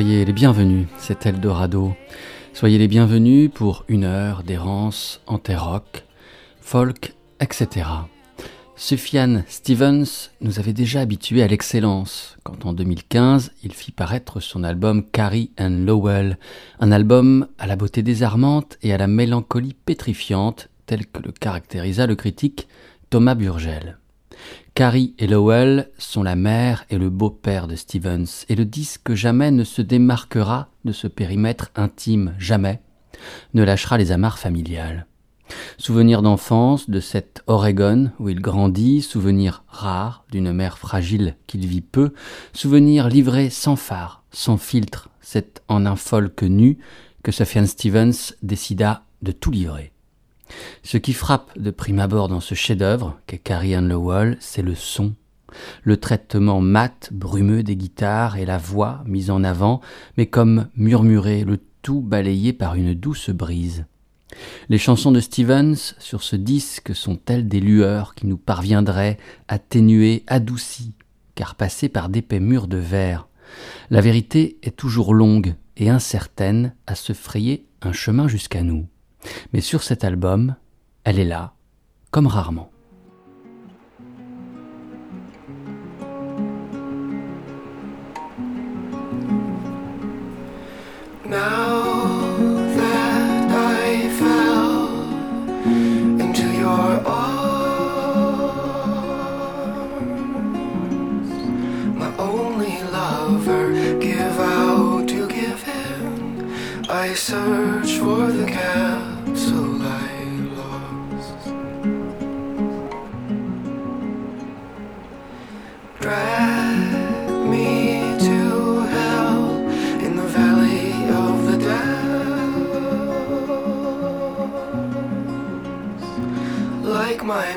Soyez les bienvenus, c'est Eldorado. Soyez les bienvenus pour une heure d'errance en rock, folk, etc. Sufjan Stevens nous avait déjà habitués à l'excellence quand en 2015 il fit paraître son album Carrie and Lowell, un album à la beauté désarmante et à la mélancolie pétrifiante tel que le caractérisa le critique Thomas Burgel. Carrie et Lowell sont la mère et le beau-père de Stevens, et le disque jamais ne se démarquera de ce périmètre intime, jamais ne lâchera les amarres familiales. Souvenir d'enfance de cet Oregon où il grandit, souvenir rare d'une mère fragile qu'il vit peu, souvenir livré sans phare, sans filtre, c'est en un folk nu que Sophian Stevens décida de tout livrer. Ce qui frappe de prime abord dans ce chef-d'œuvre qu'est Carrie Ann Lowell, c'est le son, le traitement mat, brumeux des guitares et la voix mise en avant, mais comme murmurée, le tout balayé par une douce brise. Les chansons de Stevens sur ce disque sont-elles des lueurs qui nous parviendraient atténuées, adoucies, car passées par d'épais murs de verre? La vérité est toujours longue et incertaine à se frayer un chemin jusqu'à nous. Mais sur cet album, elle est là, comme rarement. I search for the capsule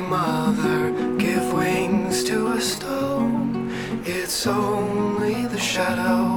my mother, give wings to a stone. It's only the shadow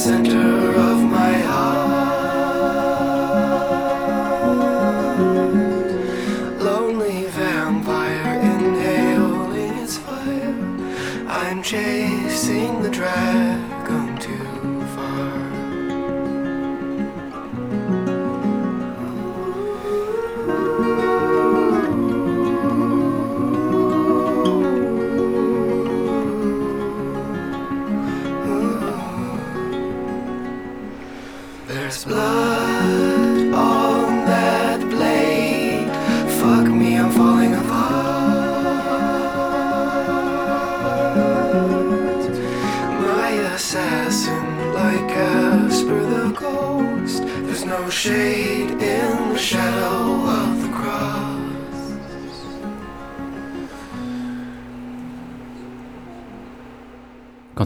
center.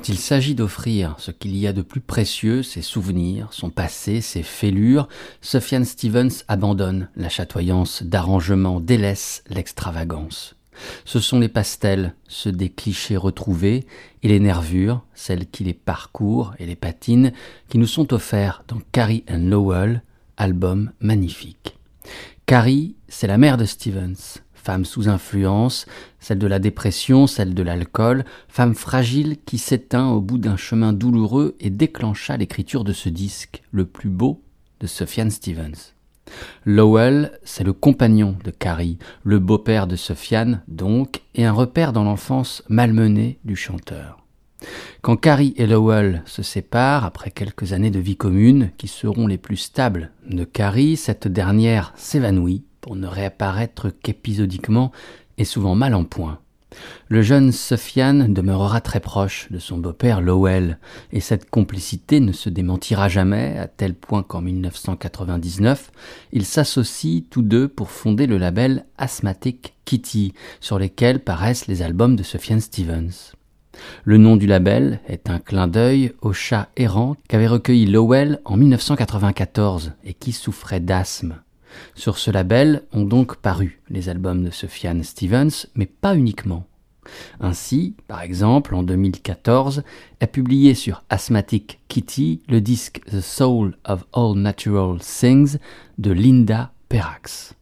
Quand il s'agit d'offrir ce qu'il y a de plus précieux, ses souvenirs, son passé, ses fêlures, Sufjan Stevens abandonne la chatoyance d'arrangement, délaisse l'extravagance. Ce sont les pastels, ceux des clichés retrouvés, et les nervures, celles qui les parcourent et les patinent, qui nous sont offerts dans Carrie and Lowell, album magnifique. Carrie, c'est la mère de Stevens, femme sous influence, celle de la dépression, celle de l'alcool, femme fragile qui s'éteint au bout d'un chemin douloureux et déclencha l'écriture de ce disque, le plus beau de Sufjan Stevens. Lowell, c'est le compagnon de Carrie, le beau-père de Sufjan donc, et un repère dans l'enfance malmenée du chanteur. Quand Carrie et Lowell se séparent après quelques années de vie commune, qui seront les plus stables de Carrie, cette dernière s'évanouit pour ne réapparaître qu'épisodiquement et souvent mal en point. Le jeune Sofiane demeurera très proche de son beau-père Lowell, et cette complicité ne se démentira jamais, à tel point qu'en 1999, ils s'associent tous deux pour fonder le label Asthmatic Kitty, sur lesquels paraissent les albums de Sofiane Stevens. Le nom du label est un clin d'œil au chat errant qu'avait recueilli Lowell en 1994 et qui souffrait d'asthme. Sur ce label ont donc paru les albums de Sufjan Stevens, mais pas uniquement. Ainsi, par exemple, en 2014, est publié sur Asthmatic Kitty le disque The Soul of All Natural Things de Linda Perrax.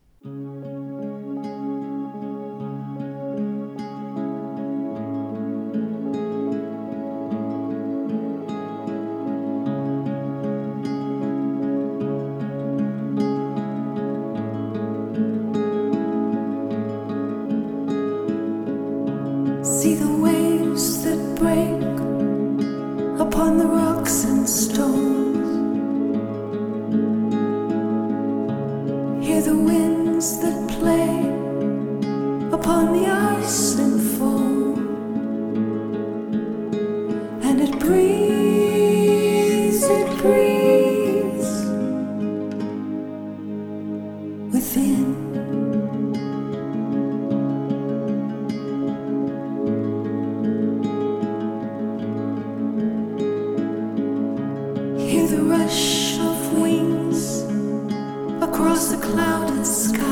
across the clouded sky.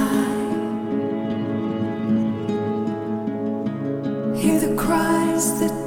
Hear the cries that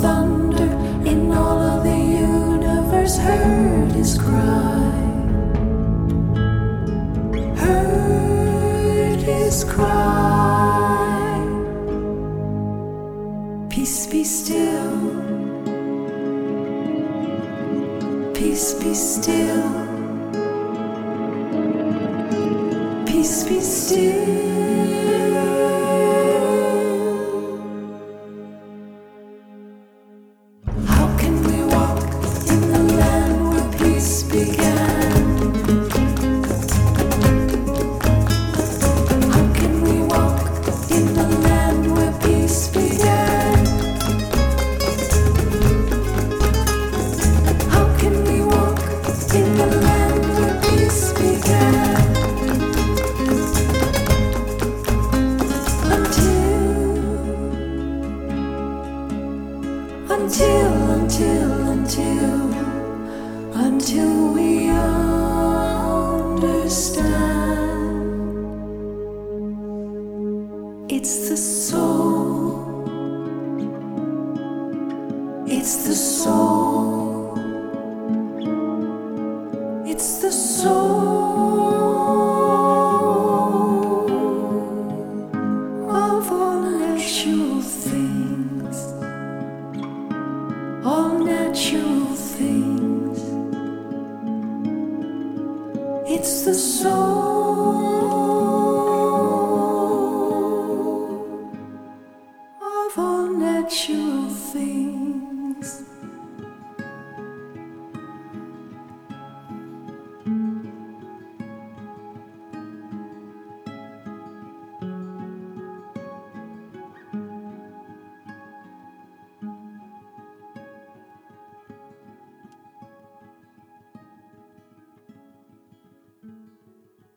thunder in all of the universe heard his cry. Heard his cry. Peace be still. Peace be still. Peace be still.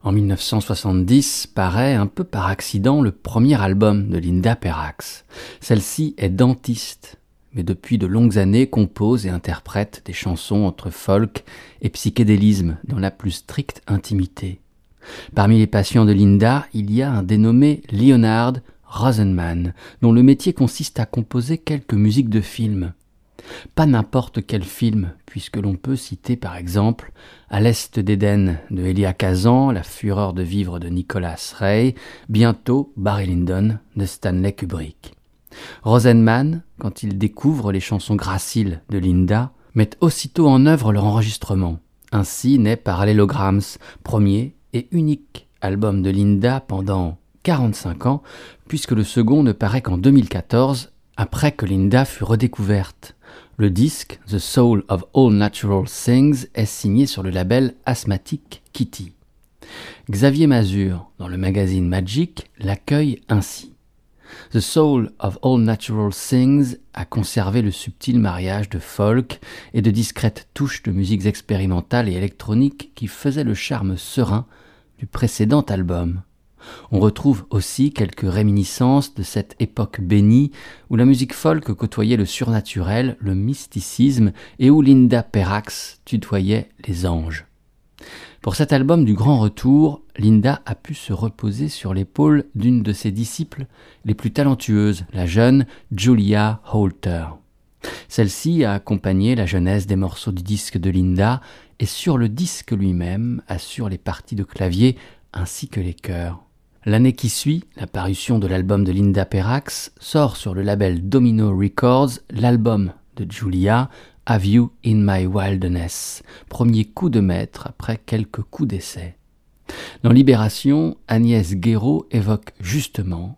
En 1970 paraît un peu par accident le premier album de Linda Perrax. Celle-ci est dentiste, mais depuis de longues années compose et interprète des chansons entre folk et psychédélisme dans la plus stricte intimité. Parmi les patients de Linda, il y a un dénommé Leonard Rosenman, dont le métier consiste à composer quelques musiques de films. Pas n'importe quel film, puisque l'on peut citer par exemple À l'Est d'Éden de Elia Kazan, La fureur de vivre de Nicolas Ray, bientôt Barry Lyndon de Stanley Kubrick. Rosenman, quand il découvre les chansons graciles de Linda, met aussitôt en œuvre leur enregistrement. Ainsi naît Parallelograms, premier et unique album de Linda pendant 45 ans, puisque le second ne paraît qu'en 2014, après que Linda fut redécouverte. Le disque The Soul of All Natural Things est signé sur le label Asthmatic Kitty. Xavier Mazur, dans le magazine Magic, l'accueille ainsi. The Soul of All Natural Things a conservé le subtil mariage de folk et de discrètes touches de musiques expérimentales et électroniques qui faisaient le charme serein du précédent album. On retrouve aussi quelques réminiscences de cette époque bénie où la musique folk côtoyait le surnaturel, le mysticisme et où Linda Perrax tutoyait les anges. Pour cet album du grand retour, Linda a pu se reposer sur l'épaule d'une de ses disciples les plus talentueuses, la jeune Julia Holter. Celle-ci a accompagné la jeunesse des morceaux du disque de Linda et sur le disque lui-même assure les parties de clavier ainsi que les chœurs. L'année qui suit, la parution de l'album de Linda Perrax sort sur le label Domino Records l'album de Julia, Have You in My Wilderness, premier coup de maître après quelques coups d'essai. Dans Libération, Agnès Guéraud évoque justement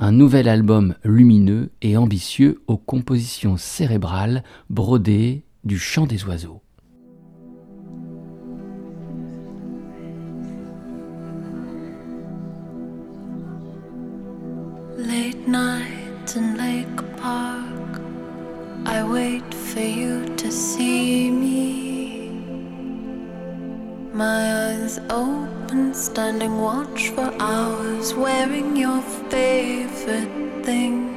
un nouvel album lumineux et ambitieux aux compositions cérébrales brodées du chant des oiseaux. Late night in Lake Park, I wait for you to see me. My eyes open, standing watch for hours, wearing your favorite thing.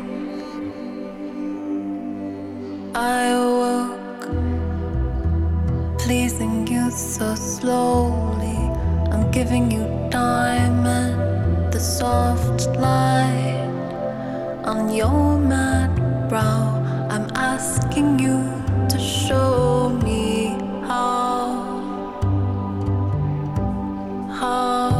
I awoke, pleasing you so slowly. I'm giving you time and the soft light on your mad brow. I'm asking you to show me how. How.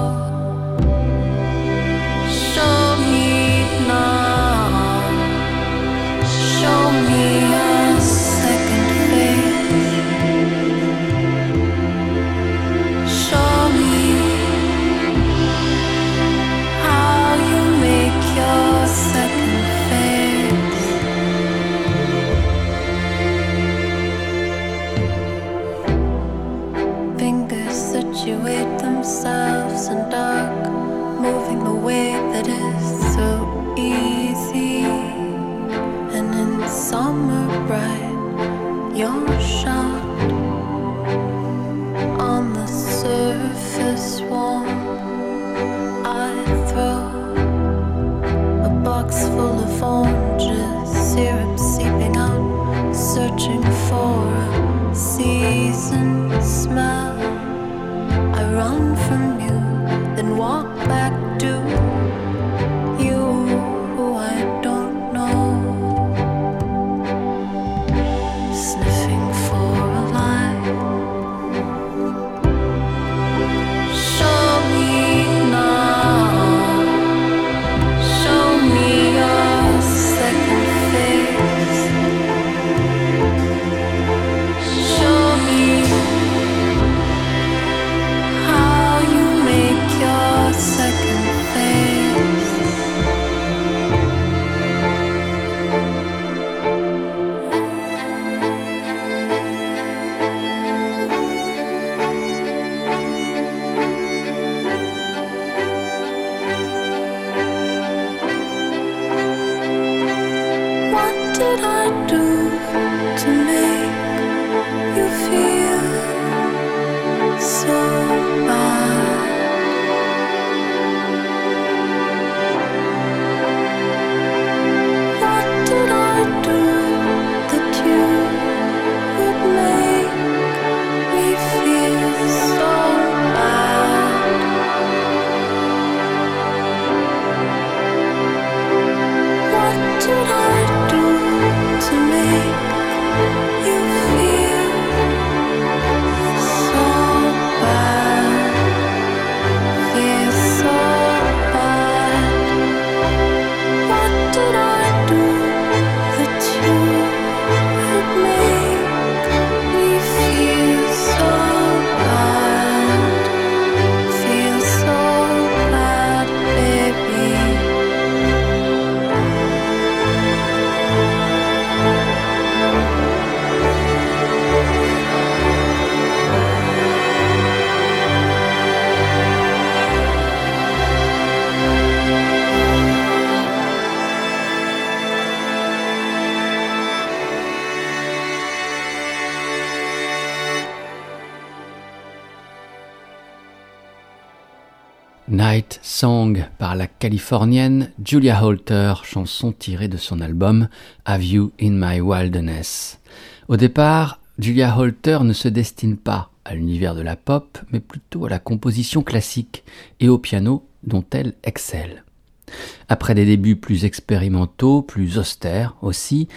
Song par la californienne Julia Holter, chanson tirée de son album Have You in My Wilderness. Au départ, Julia Holter ne se destine pas à l'univers de la pop, mais plutôt à la composition classique et au piano dont elle excelle. Après des débuts plus expérimentaux, plus austères aussi,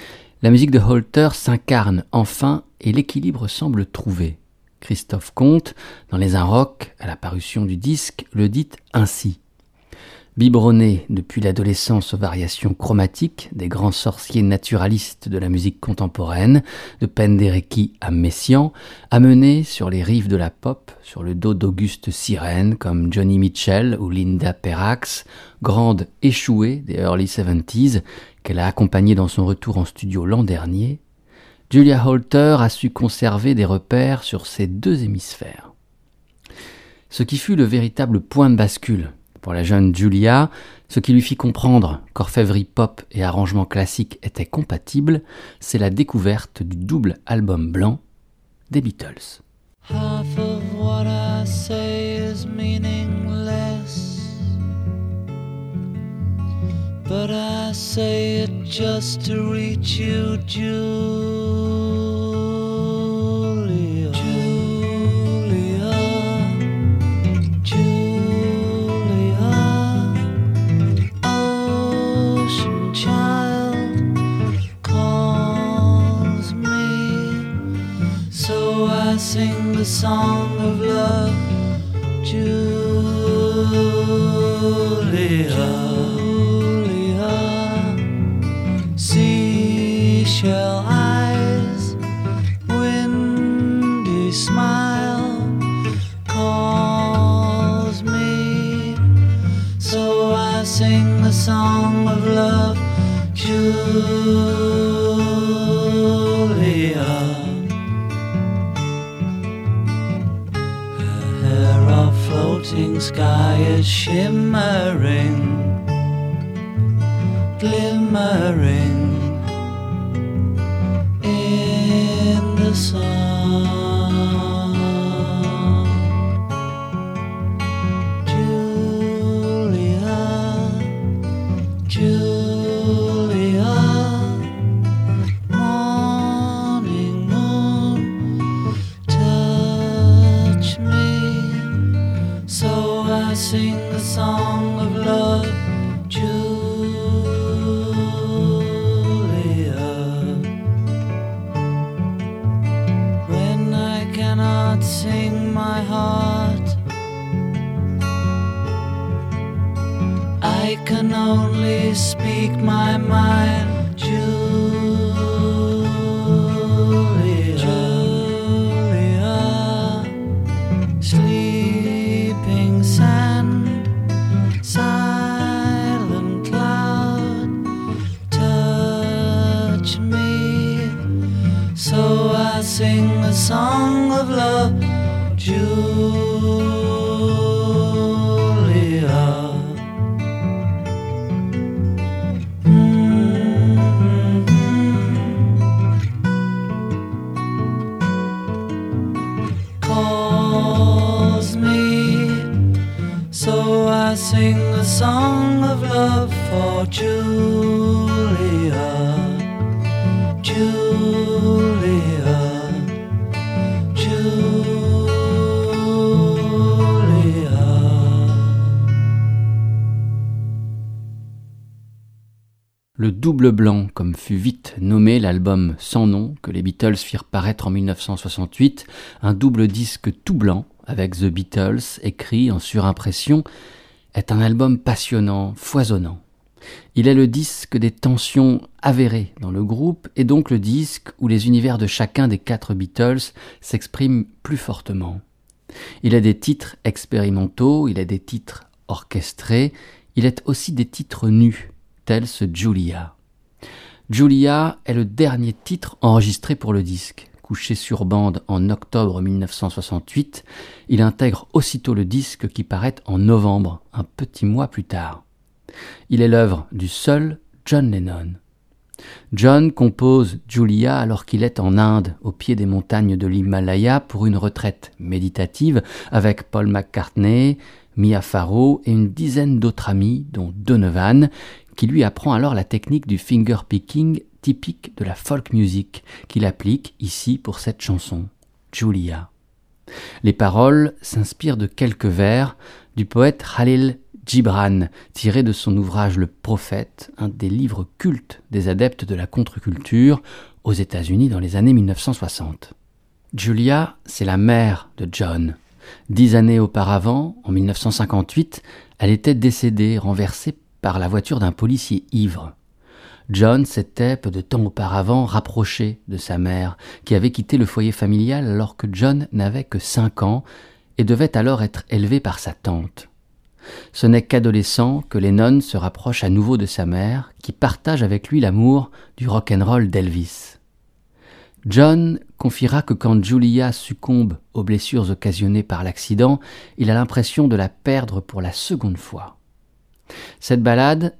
la musique de Holter s'incarne enfin et l'équilibre semble trouvé. Christophe Comte, dans Les Un Rock, à la parution du disque, le dit ainsi. Biberonné depuis l'adolescence aux variations chromatiques des grands sorciers naturalistes de la musique contemporaine, de Penderecki à Messiaen, amené sur les rives de la pop, sur le dos d'Auguste Sirène comme Johnny Mitchell ou Linda Perrax, grande échouée des early 70s, qu'elle a accompagnée dans son retour en studio l'an dernier, Julia Holter a su conserver des repères sur ces deux hémisphères. Ce qui fut le véritable point de bascule pour la jeune Julia, ce qui lui fit comprendre qu'orfèvrerie pop et arrangement classique étaient compatibles, c'est la découverte du double album blanc des Beatles. But I say it just to reach you. The song of love, Julia. Julia. Seashell eyes, windy smile calls me. So I sing the song of love, Julia. Floating sky is shimmering, glimmering Le double blanc, comme fut vite nommé l'album sans nom que les Beatles firent paraître en 1968, un double disque tout blanc avec The Beatles écrit en surimpression, est un album passionnant, foisonnant. Il est le disque des tensions avérées dans le groupe et donc le disque où les univers de chacun des quatre Beatles s'expriment plus fortement. Il a des titres expérimentaux, il a des titres orchestrés, il est aussi des titres nus, tels ce Julia? Julia est le dernier titre enregistré pour le disque. Couché sur bande en octobre 1968, il intègre aussitôt le disque qui paraît en novembre, un petit mois plus tard. Il est l'œuvre du seul John Lennon. John compose Julia alors qu'il est en Inde, au pied des montagnes de l'Himalaya, pour une retraite méditative avec Paul McCartney, Mia Farrow et une dizaine d'autres amis, dont Donovan, qui lui apprend alors la technique du finger picking typique de la folk music, qu'il applique ici pour cette chanson, Julia. Les paroles s'inspirent de quelques vers du poète Khalil Gibran, tiré de son ouvrage Le Prophète, un des livres cultes des adeptes de la contre-culture aux États-Unis dans les années 1960. Julia, c'est la mère de John. Dix années auparavant, en 1958, elle était décédée, renversée la voiture d'un policier ivre. John s'était peu de temps auparavant rapproché de sa mère, qui avait quitté le foyer familial alors que John n'avait que cinq ans et devait alors être élevé par sa tante. Ce n'est qu'adolescent que Lennon se rapproche à nouveau de sa mère, qui partage avec lui l'amour du rock'n'roll d'Elvis. John confiera que quand Julia succombe aux blessures occasionnées par l'accident, il a l'impression de la perdre pour la seconde fois. Cette balade,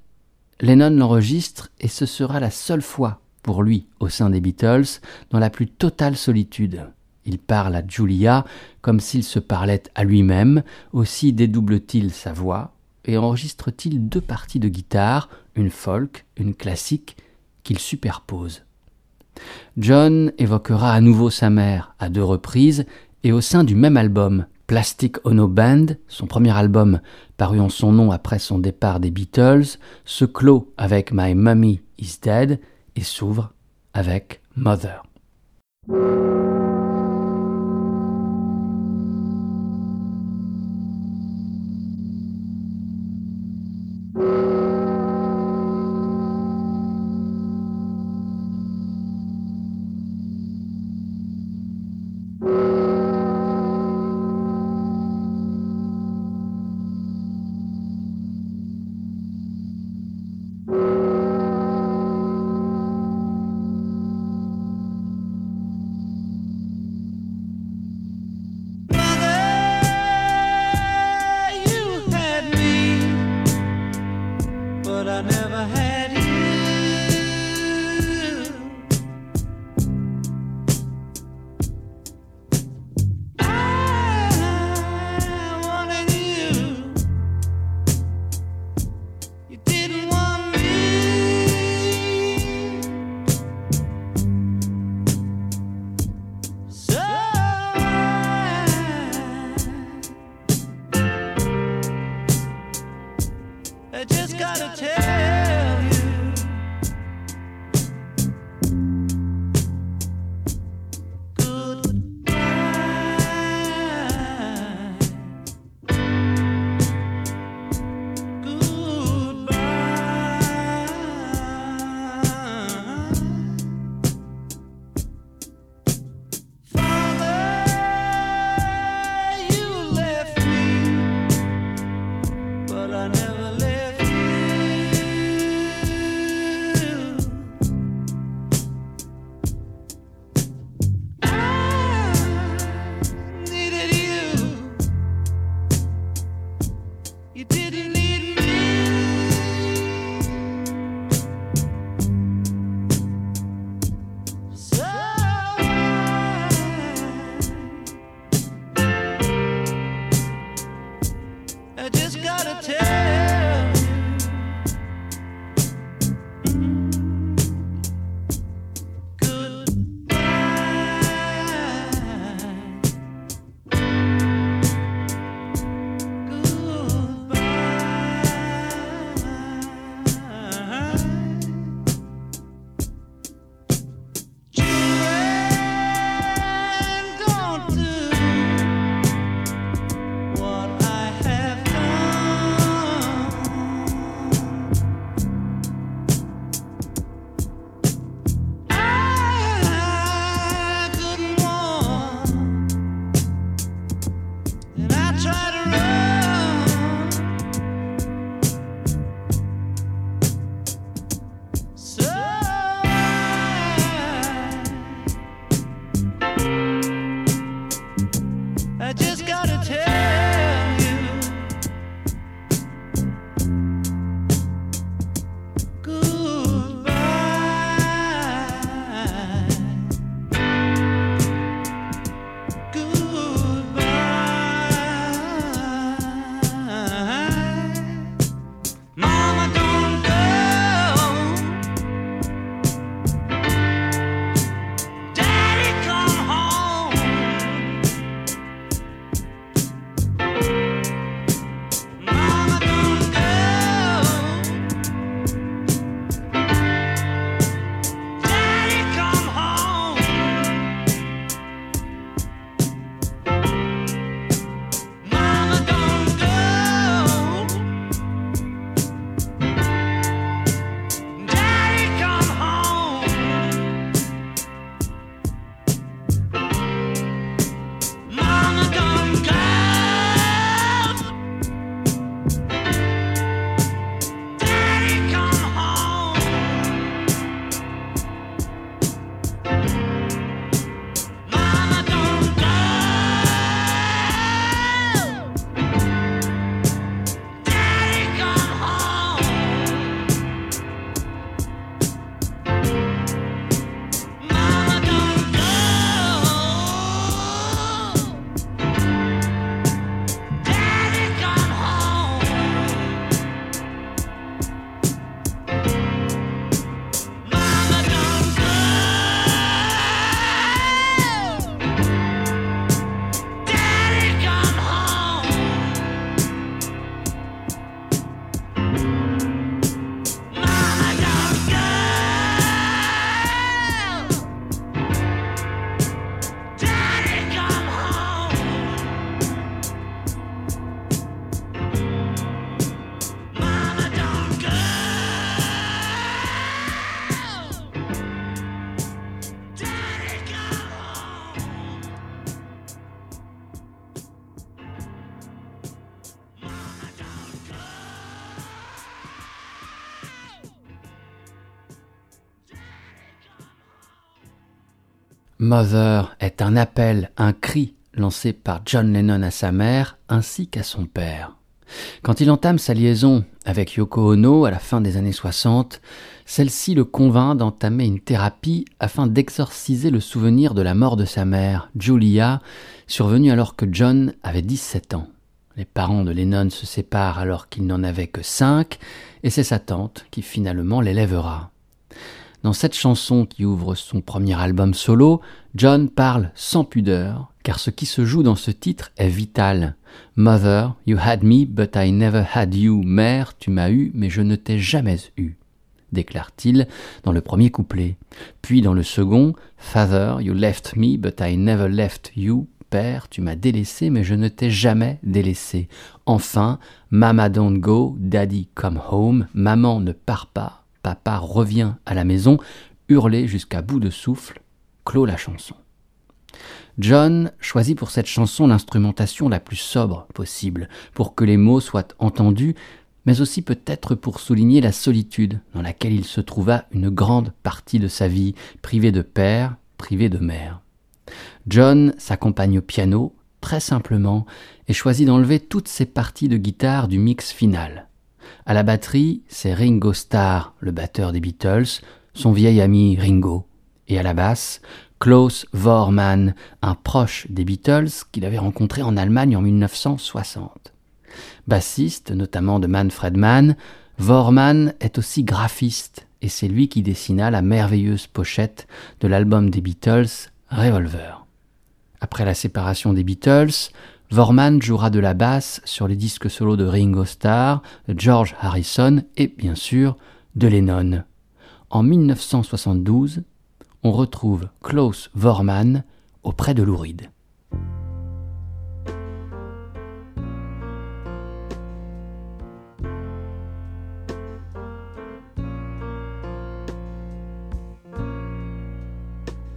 Lennon l'enregistre et ce sera la seule fois pour lui au sein des Beatles dans la plus totale solitude. Il parle à Julia comme s'il se parlait à lui-même, aussi dédouble-t-il sa voix et enregistre-t-il deux parties de guitare, une folk, une classique, qu'il superpose. John évoquera à nouveau sa mère à deux reprises et au sein du même album, Plastic Ono Band, son premier album paru en son nom après son départ des Beatles, se clôt avec My Mummy is Dead et s'ouvre avec Mother. Mother est un appel, un cri lancé par John Lennon à sa mère ainsi qu'à son père. Quand il entame sa liaison avec Yoko Ono à la fin des années 60, celle-ci le convainc d'entamer une thérapie afin d'exorciser le souvenir de la mort de sa mère, Julia, survenue alors que John avait 17 ans. Les parents de Lennon se séparent alors qu'il n'en avait que 5, et c'est sa tante qui finalement l'élèvera. Dans cette chanson qui ouvre son premier album solo, John parle sans pudeur, car ce qui se joue dans ce titre est vital. Mother, you had me, but I never had you. Mère, tu m'as eu, mais je ne t'ai jamais eu déclare-t-il dans le premier couplet. Puis dans le second, Father, you left me, but I never left you. Père, tu m'as délaissé, mais je ne t'ai jamais délaissé. Enfin, Mama don't go, Daddy come home. Maman ne part pas, Papa revient à la maison, hurlé jusqu'à bout de souffle, clôt la chanson. John choisit pour cette chanson l'instrumentation la plus sobre possible, pour que les mots soient entendus, mais aussi peut-être pour souligner la solitude dans laquelle il se trouva une grande partie de sa vie, privé de père, privé de mère. John s'accompagne au piano, très simplement, et choisit d'enlever toutes ces parties de guitare du mix final. À la batterie, c'est Ringo Starr, le batteur des Beatles, son vieil ami Ringo. Et à la basse, Klaus Vormann, un proche des Beatles qu'il avait rencontré en Allemagne en 1960. Bassiste notamment de Manfred Mann, Vormann est aussi graphiste et c'est lui qui dessina la merveilleuse pochette de l'album des Beatles Revolver. Après la séparation des Beatles, Vorman jouera de la basse sur les disques solos de Ringo Starr, George Harrison et bien sûr de Lennon. En 1972, on retrouve Klaus Vorman auprès de Lou Reed.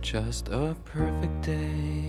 Just a perfect day.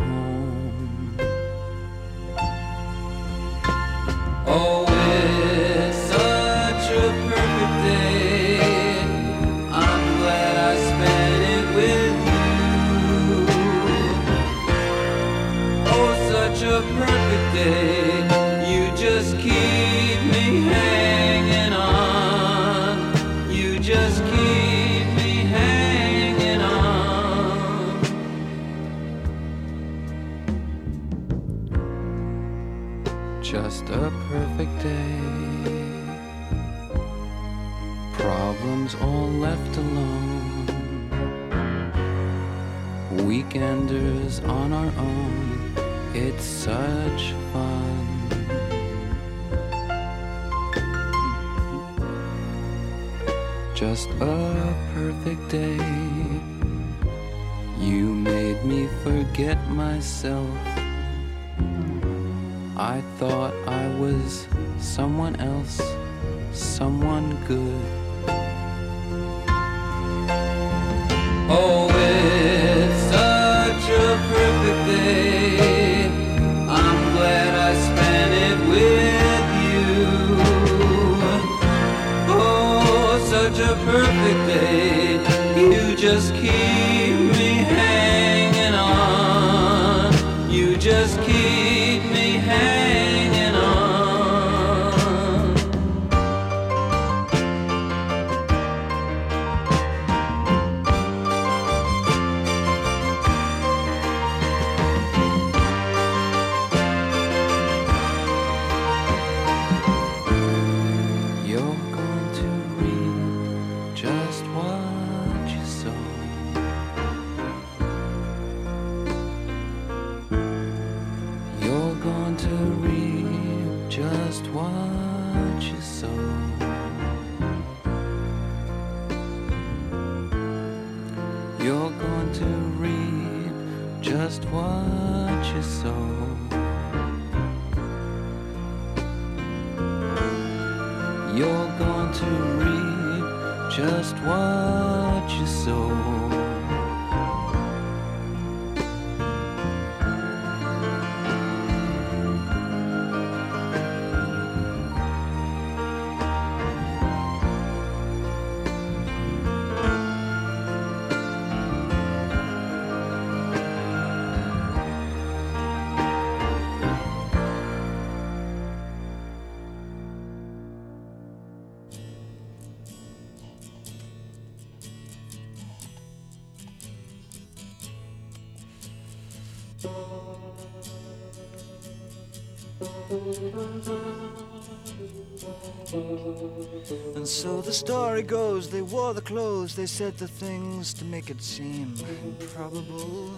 And so the story goes, they wore the clothes, they said the things to make it seem improbable.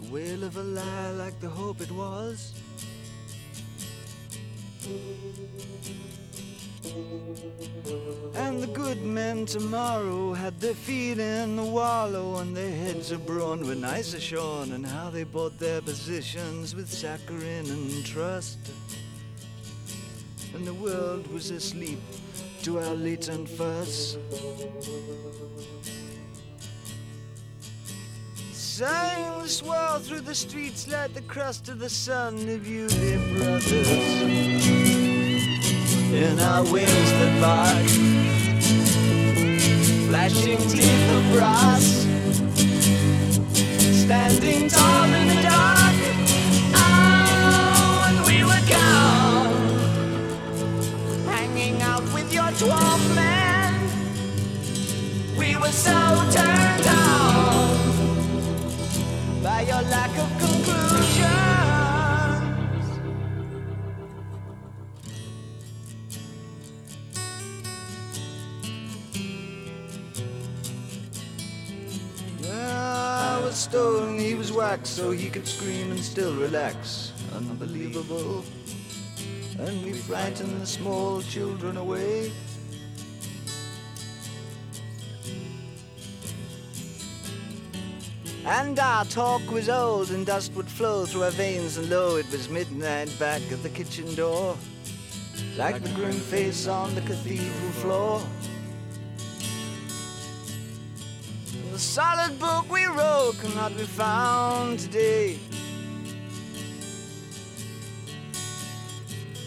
The wail of a lie like the hope it was. Good men tomorrow had their feet in the wallow and their heads abroad when ice shone and how they bought their positions with saccharine and trust. And the world was asleep to our latent fuss. The swirl through the streets like the crust of the sun of you, dear brothers in our wings that bark, flashing teeth of brass, standing tall in the dark. Oh, and we were gone, hanging out with your twelve men. We were so turned on by your lack of conclusion. Stone, he was wax, so he could scream and still relax. Unbelievable. And we frightened the small children away. And our talk was old, and dust would flow through our veins, and lo, it was midnight back at the kitchen door, like the grim face on the cathedral floor. Solid book we wrote cannot be found today.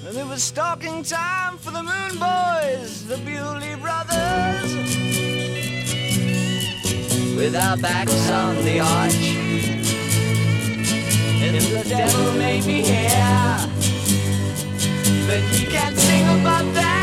And it was stalking time for the Moon Boys, the Bewley Brothers. With our backs on the arch. And the devil may be here, but he can't sing about that.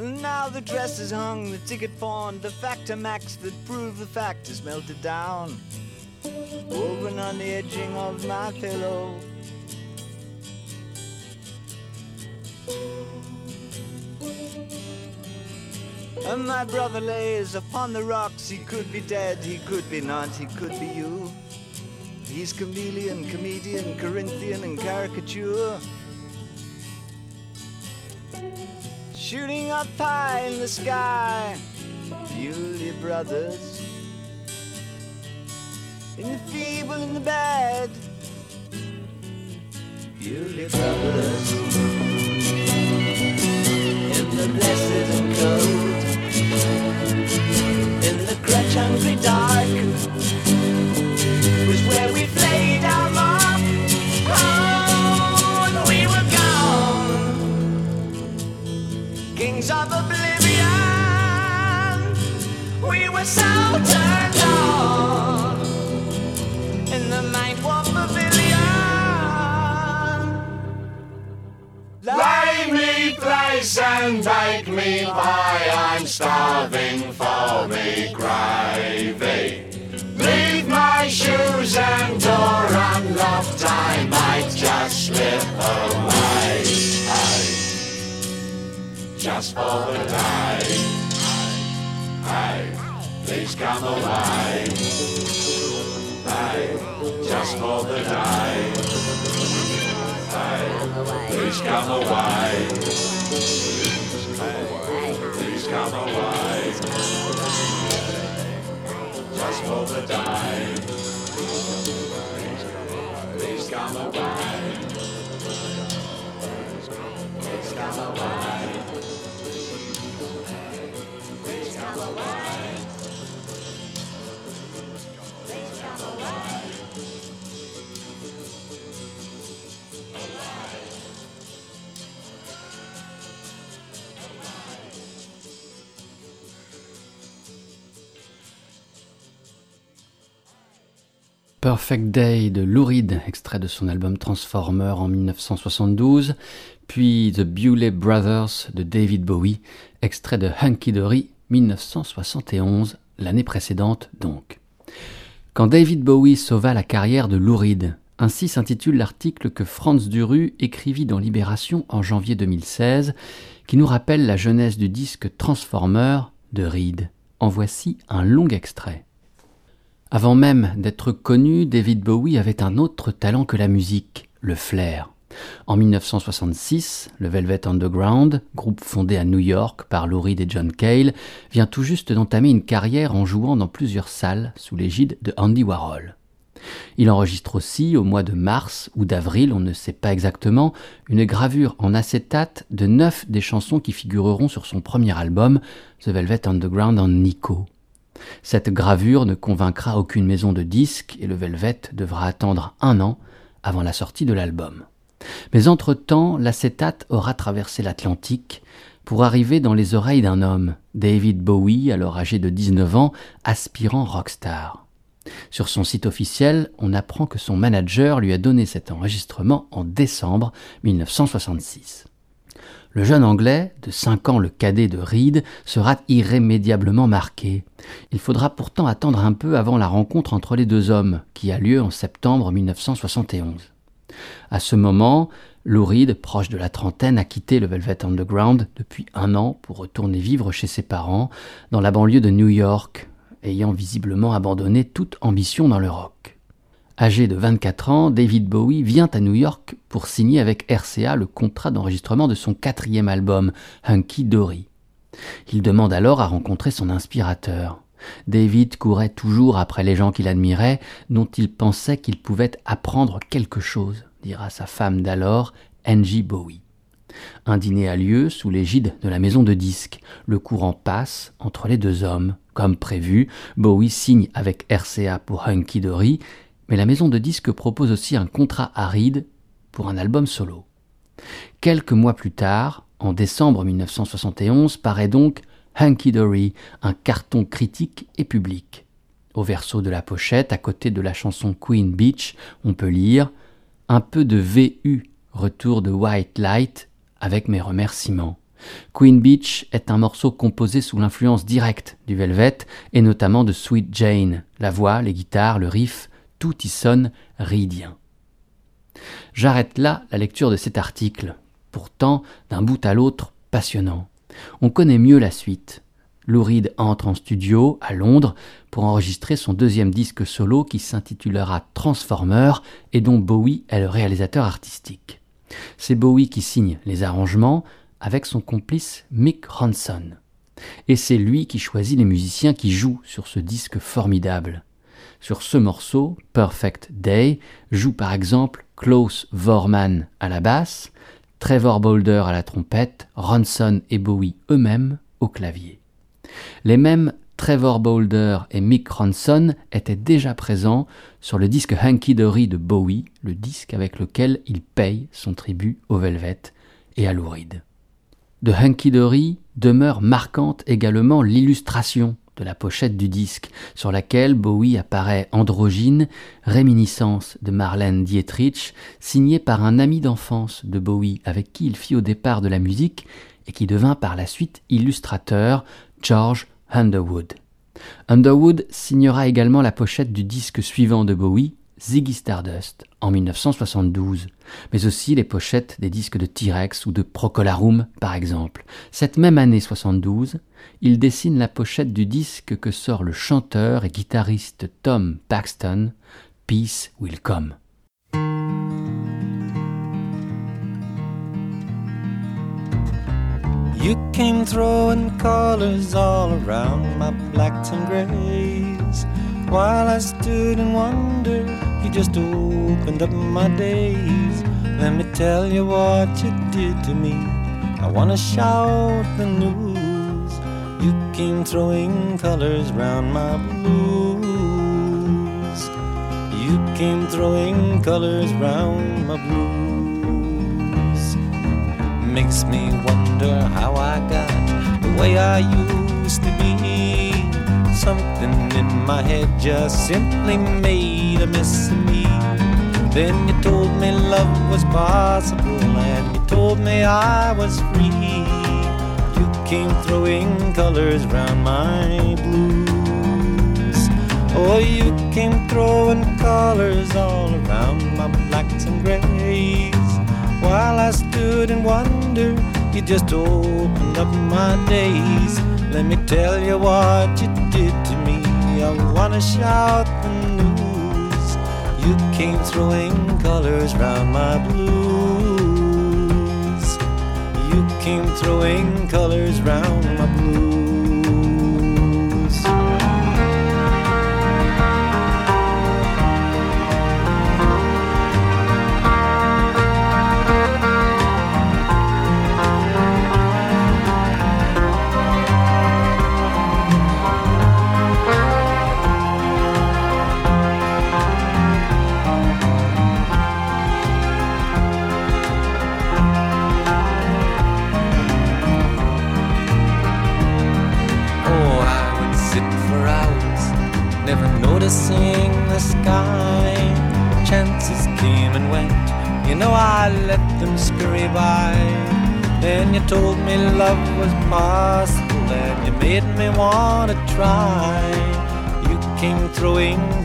Now the dress is hung, the ticket pawned, the factor max that proved the fact is melted down. Woven on the edging of my pillow. And my brother lays upon the rocks. He could be dead, he could be not, he could be you. He's chameleon, comedian, Corinthian, and caricature. Shooting up high in the sky, Bewley brothers. In the feeble, in the bad, Bewley brothers. In the blessed and cold. In the crutch hungry dark. Was where we played our and me I'm starving for me gravy. Leave my shoes and door unlocked, I might just slip away. Just for the. Hey, please come away. Hey, just for the day. Hey, please come away. Hey, please come away. Just for the day. Please come away. Please come away. Please come away. Perfect Day de Lou Reed, extrait de son album Transformer en 1972, puis The Bewley Brothers de David Bowie, extrait de Hunky Dory 1971, l'année précédente donc. Quand David Bowie sauva la carrière de Lou Reed, ainsi s'intitule l'article que Franz Duru écrivit dans Libération en janvier 2016, qui nous rappelle la jeunesse du disque Transformer de Reed. En voici un long extrait. Avant même d'être connu, David Bowie avait un autre talent que la musique, le flair. En 1966, le Velvet Underground, groupe fondé à New York par Lou Reed et John Cale, vient tout juste d'entamer une carrière en jouant dans plusieurs salles sous l'égide de Andy Warhol. Il enregistre aussi, au mois de mars ou d'avril, on ne sait pas exactement, une gravure en acétate de neuf des chansons qui figureront sur son premier album, The Velvet Underground en Nico. Cette gravure ne convaincra aucune maison de disques et le Velvet devra attendre un an avant la sortie de l'album. Mais entre-temps, l'acétate aura traversé l'Atlantique pour arriver dans les oreilles d'un homme, David Bowie, alors âgé de 19 ans, aspirant rockstar. Sur son site officiel, on apprend que son manager lui a donné cet enregistrement en décembre 1966. Le jeune Anglais, de 5 ans le cadet de Reed, sera irrémédiablement marqué. Il faudra pourtant attendre un peu avant la rencontre entre les deux hommes, qui a lieu en septembre 1971. À ce moment, Lou Reed, proche de la trentaine, a quitté le Velvet Underground depuis un an pour retourner vivre chez ses parents, dans la banlieue de New York, ayant visiblement abandonné toute ambition dans le rock. Âgé de 24 ans, David Bowie vient à New York pour signer avec RCA le contrat d'enregistrement de son quatrième album, Hunky Dory. Il demande alors à rencontrer son inspirateur. David courait toujours après les gens qu'il admirait, dont il pensait qu'il pouvait apprendre quelque chose, dira sa femme d'alors, Angie Bowie. Un dîner a lieu sous l'égide de la maison de disques. Le courant passe entre les deux hommes. Comme prévu, Bowie signe avec RCA pour Hunky Dory mais la maison de disques propose aussi un contrat Reed pour un album solo. Quelques mois plus tard, en décembre 1971, paraît donc Hunky Dory, un carton critique et public. Au verso de la pochette, à côté de la chanson Queen Beach, on peut lire Un peu de VU, retour de White Light, avec mes remerciements. Queen Beach est un morceau composé sous l'influence directe du Velvet et notamment de Sweet Jane. La voix, les guitares, le riff tout y sonne ridien. J'arrête là la lecture de cet article, pourtant d'un bout à l'autre passionnant. On connaît mieux la suite. Lou Reed entre en studio à Londres pour enregistrer son deuxième disque solo qui s'intitulera Transformer et dont Bowie est le réalisateur artistique. C'est Bowie qui signe les arrangements avec son complice Mick Ronson. Et c'est lui qui choisit les musiciens qui jouent sur ce disque formidable. Sur ce morceau, Perfect Day, joue par exemple Klaus Vorman à la basse, Trevor Boulder à la trompette, Ronson et Bowie eux-mêmes au clavier. Les mêmes Trevor Boulder et Mick Ronson étaient déjà présents sur le disque Hunky Dory de Bowie, le disque avec lequel il paye son tribut au Velvet et à Lou Reed. De Hunky Dory demeure marquante également l'illustration de la pochette du disque, sur laquelle Bowie apparaît androgyne, réminiscence de Marlène Dietrich, signée par un ami d'enfance de Bowie avec qui il fit au départ de la musique et qui devint par la suite illustrateur, George Underwood. Underwood signera également la pochette du disque suivant de Bowie, Ziggy Stardust en 1972, mais aussi les pochettes des disques de T-Rex ou de Procolarum par exemple. Cette même année 72, il dessine la pochette du disque que sort le chanteur et guitariste Tom Paxton, Peace Will Come. You came throwing colors all around my blacks and. While I stood in wonder, just opened up my days. Let me tell you what you did to me. I wanna shout the news. You came throwing colors round my blues. You came throwing colors round my blues makes me wonder how I got the way I used to be. Something in my head just simply made a mess of me. Then you told me love was possible, and you told me I was free. You came throwing colors round my blues. Oh, you came throwing colors all around my blacks and grays. While I stood in wonder, you just opened up my days. Let me tell you what you did to me. I wanna shout the news. You came throwing colors round my blues. You came throwing colors round my blues.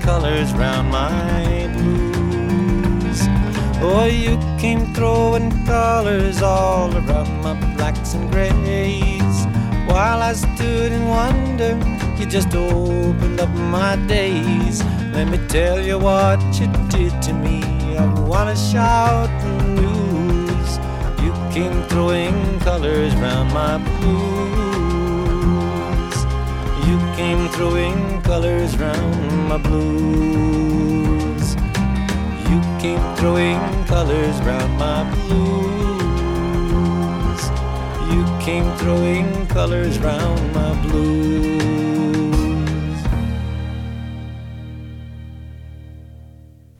Colors round my blues. Oh, you came throwing colors all around my blacks and grays. While I stood in wonder you just opened up my days. Let me tell you what you did to me. I wanna shout the news. You came throwing colors round my blues. You came throwing colors round my blues. You came throwing colors round my blues. You came throwing colors round my blues.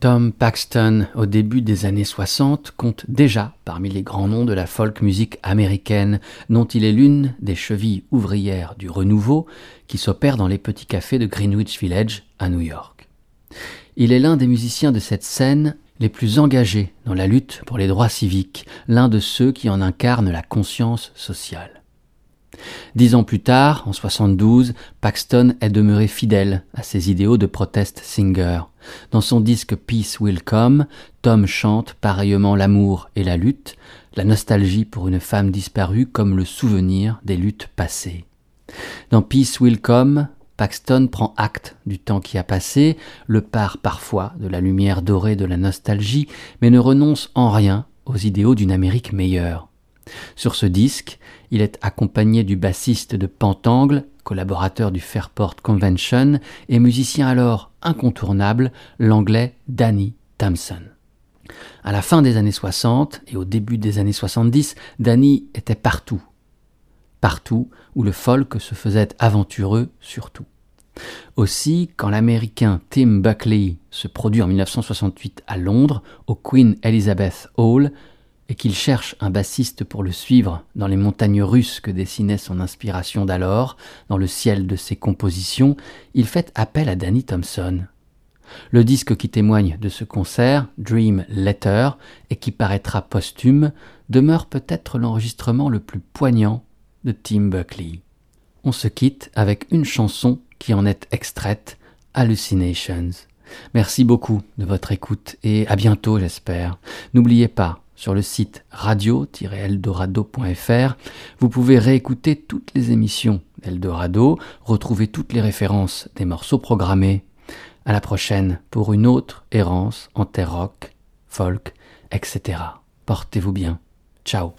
Tom Paxton, au début des années 60, compte déjà parmi les grands noms de la folk musique américaine, dont il est l'une des chevilles ouvrières du renouveau qui s'opère dans les petits cafés de Greenwich Village à New York. Il est l'un des musiciens de cette scène les plus engagés dans la lutte pour les droits civiques, l'un de ceux qui en incarnent la conscience sociale. Dix ans plus tard, en 72, Paxton est demeuré fidèle à ses idéaux de protest singer. Dans son disque Peace Will Come, Tom chante pareillement l'amour et la lutte, la nostalgie pour une femme disparue comme le souvenir des luttes passées. Dans Peace Will Come, Paxton prend acte du temps qui a passé, le part parfois de la lumière dorée de la nostalgie, mais ne renonce en rien aux idéaux d'une Amérique meilleure. Sur ce disque, il est accompagné du bassiste de Pentangle, collaborateur du Fairport Convention, et musicien alors incontournable, l'anglais Danny Thompson. À la fin des années 60 et au début des années 70, Danny était partout. Partout où le folk se faisait aventureux surtout. Aussi, quand l'américain Tim Buckley se produit en 1968 à Londres, au Queen Elizabeth Hall, et qu'il cherche un bassiste pour le suivre dans les montagnes russes que dessinait son inspiration d'alors, dans le ciel de ses compositions, il fait appel à Danny Thompson. Le disque qui témoigne de ce concert, Dream Letter, et qui paraîtra posthume, demeure peut-être l'enregistrement le plus poignant de Tim Buckley. On se quitte avec une chanson qui en est extraite, Hallucinations. Merci beaucoup de votre écoute et à bientôt j'espère. N'oubliez pas, sur le site radio-eldorado.fr, vous pouvez réécouter toutes les émissions d'Eldorado, retrouver toutes les références des morceaux programmés. À la prochaine pour une autre errance en terre rock, folk, etc. Portez-vous bien. Ciao.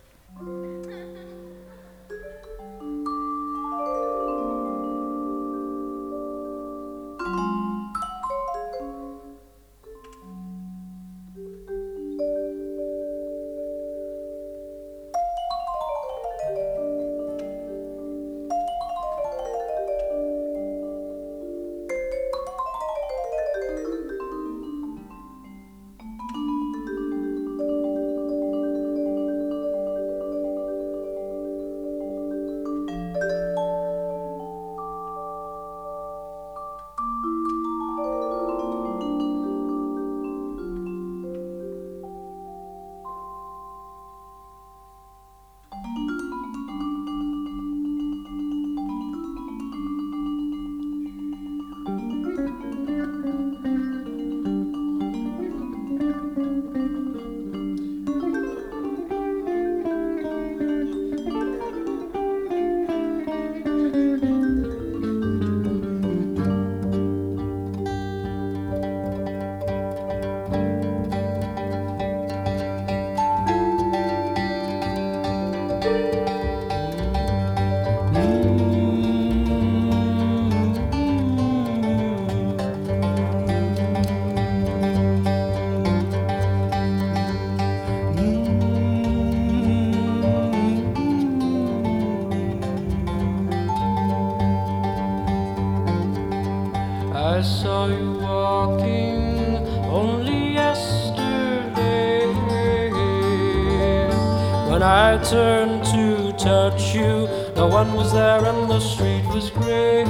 One was there and the street was gray.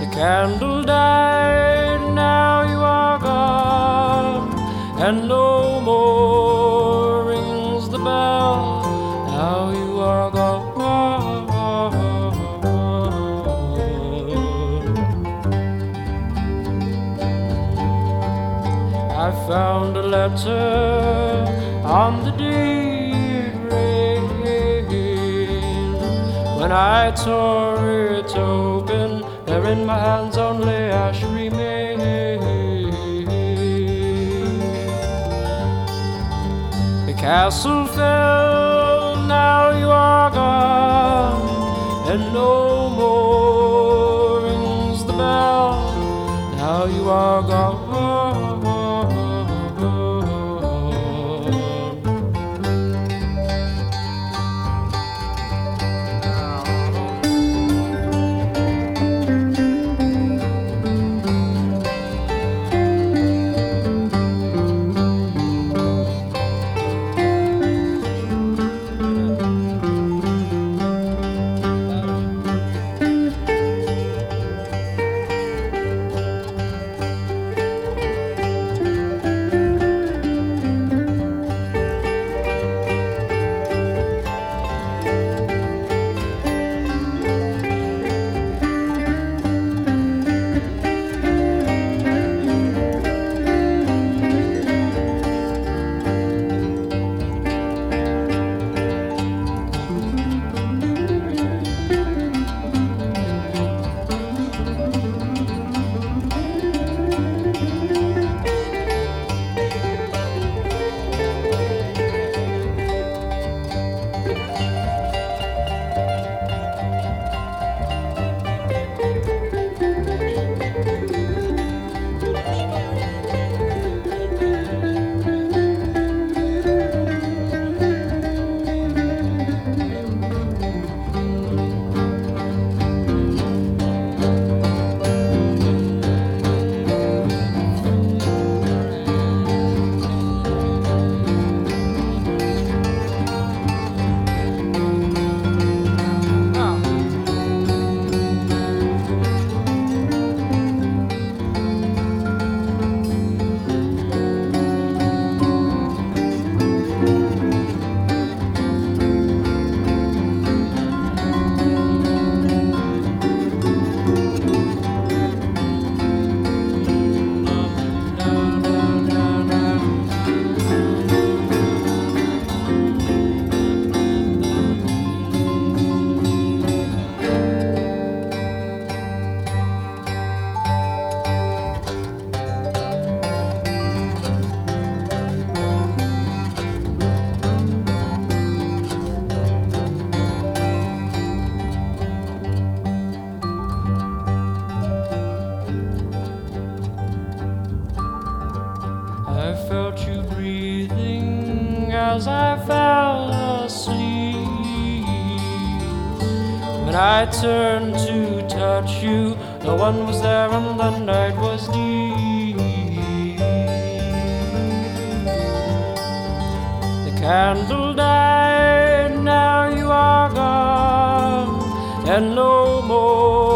The candle died, now you are gone, and no more rings the bell. Now you are gone. I found a letter When I tore it open, there in my hands only ash remained. The castle fell, now you are gone, and no more rings the bell. Now you are gone. One was there and the night was deep. The candle died, now you are gone, and no more